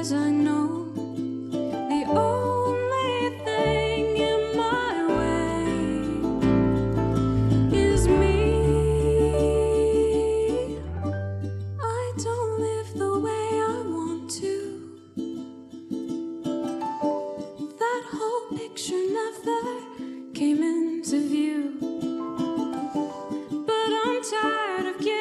Cause I know the only thing in my way is me. I don't live the way I want to. That whole picture never came into view. But I'm tired of getting.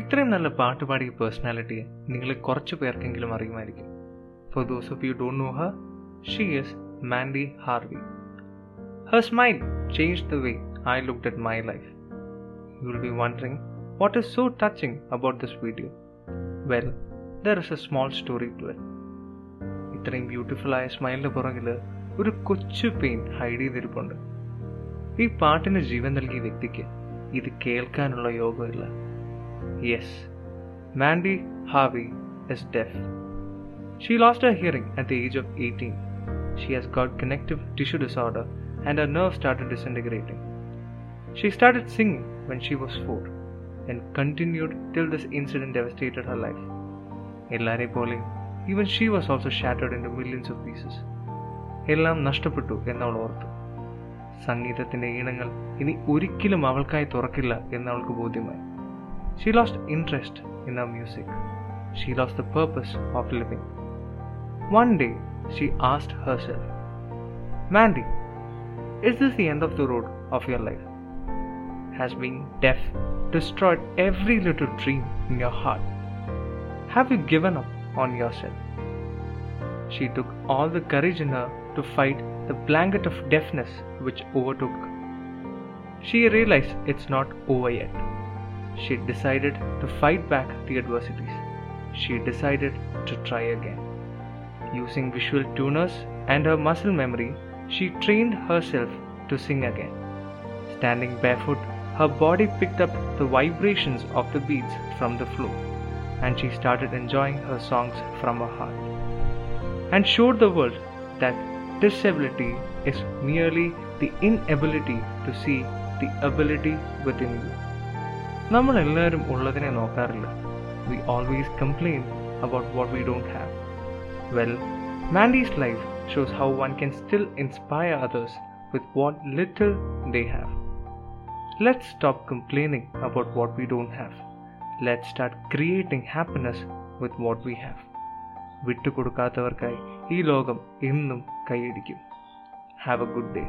ഇത്രയും നല്ല പാട്ട് പാടിയ personality നിങ്ങൾ കുറച്ച് പേർക്കെങ്കിലും അറിയുമായിരിക്കും. For those of you don't know her she is Mandy Harvey her smile change the way I looked at my life you will be wondering what is so touching about this video well there is a small story to it ഇത്രയും beautiful ആയ സ്മൈലിന് പുറകിൽ ഒരു കൊച്ചു pain hide ചെയ്തിരിപ്പുണ്ട്. ഈ പാട്ടിന് ജീവൻ നൽകിയ വ്യക്തിക്ക് ഇത് കേൾക്കാനുള്ള യോഗമില്ല. Yes Mandy Harvey is deaf. She lost her hearing at the age of 18. She has got connective tissue disorder and her nerves started disintegrating. She started singing when she was 4 and continued till this incident devastated her life. എല്ലാരെ പോലെ even she was also shattered in millions of pieces എല്ലാം നഷ്ടപ്പെട്ടു എന്നവൾ ഓർത്തു സംഗീതത്തിന്റെ ഈണങ്ങൾ ഇനി ഒരിക്കലും അവൾക്കായി തുറക്കില്ല എന്നവൾക്ക് ബോധ്യമായി She lost interest in her music. She lost the purpose of living. One day, she asked herself, Mandy, is this the end of the road of your life? Has being deaf destroyed every little dream in your heart? Have you given up on yourself? She took all the courage in her to fight the blanket of deafness which overtook. She realized it's not over yet. She decided to fight back the adversities. She decided to try again. Using visual tuners and her muscle memory, she trained herself to sing again. Standing barefoot, her body picked up the vibrations of the beats from the floor, and she started enjoying her songs from her heart. And showed the world that disability is merely the inability to see the ability within you. നമ്മൾ എല്ലാവരും ഉള്ളതിനെ നോക്കാറില്ല. We always complain about what we don't have well Mandy's life shows how one can still inspire others with what little they have let stop complaining about what we don't have let start creating happiness with what we have വിട്ടുകൊടുക്കാത്തവർക്കായി ഈ ലോകം എന്നും കൈയടിക്കും. Have a good day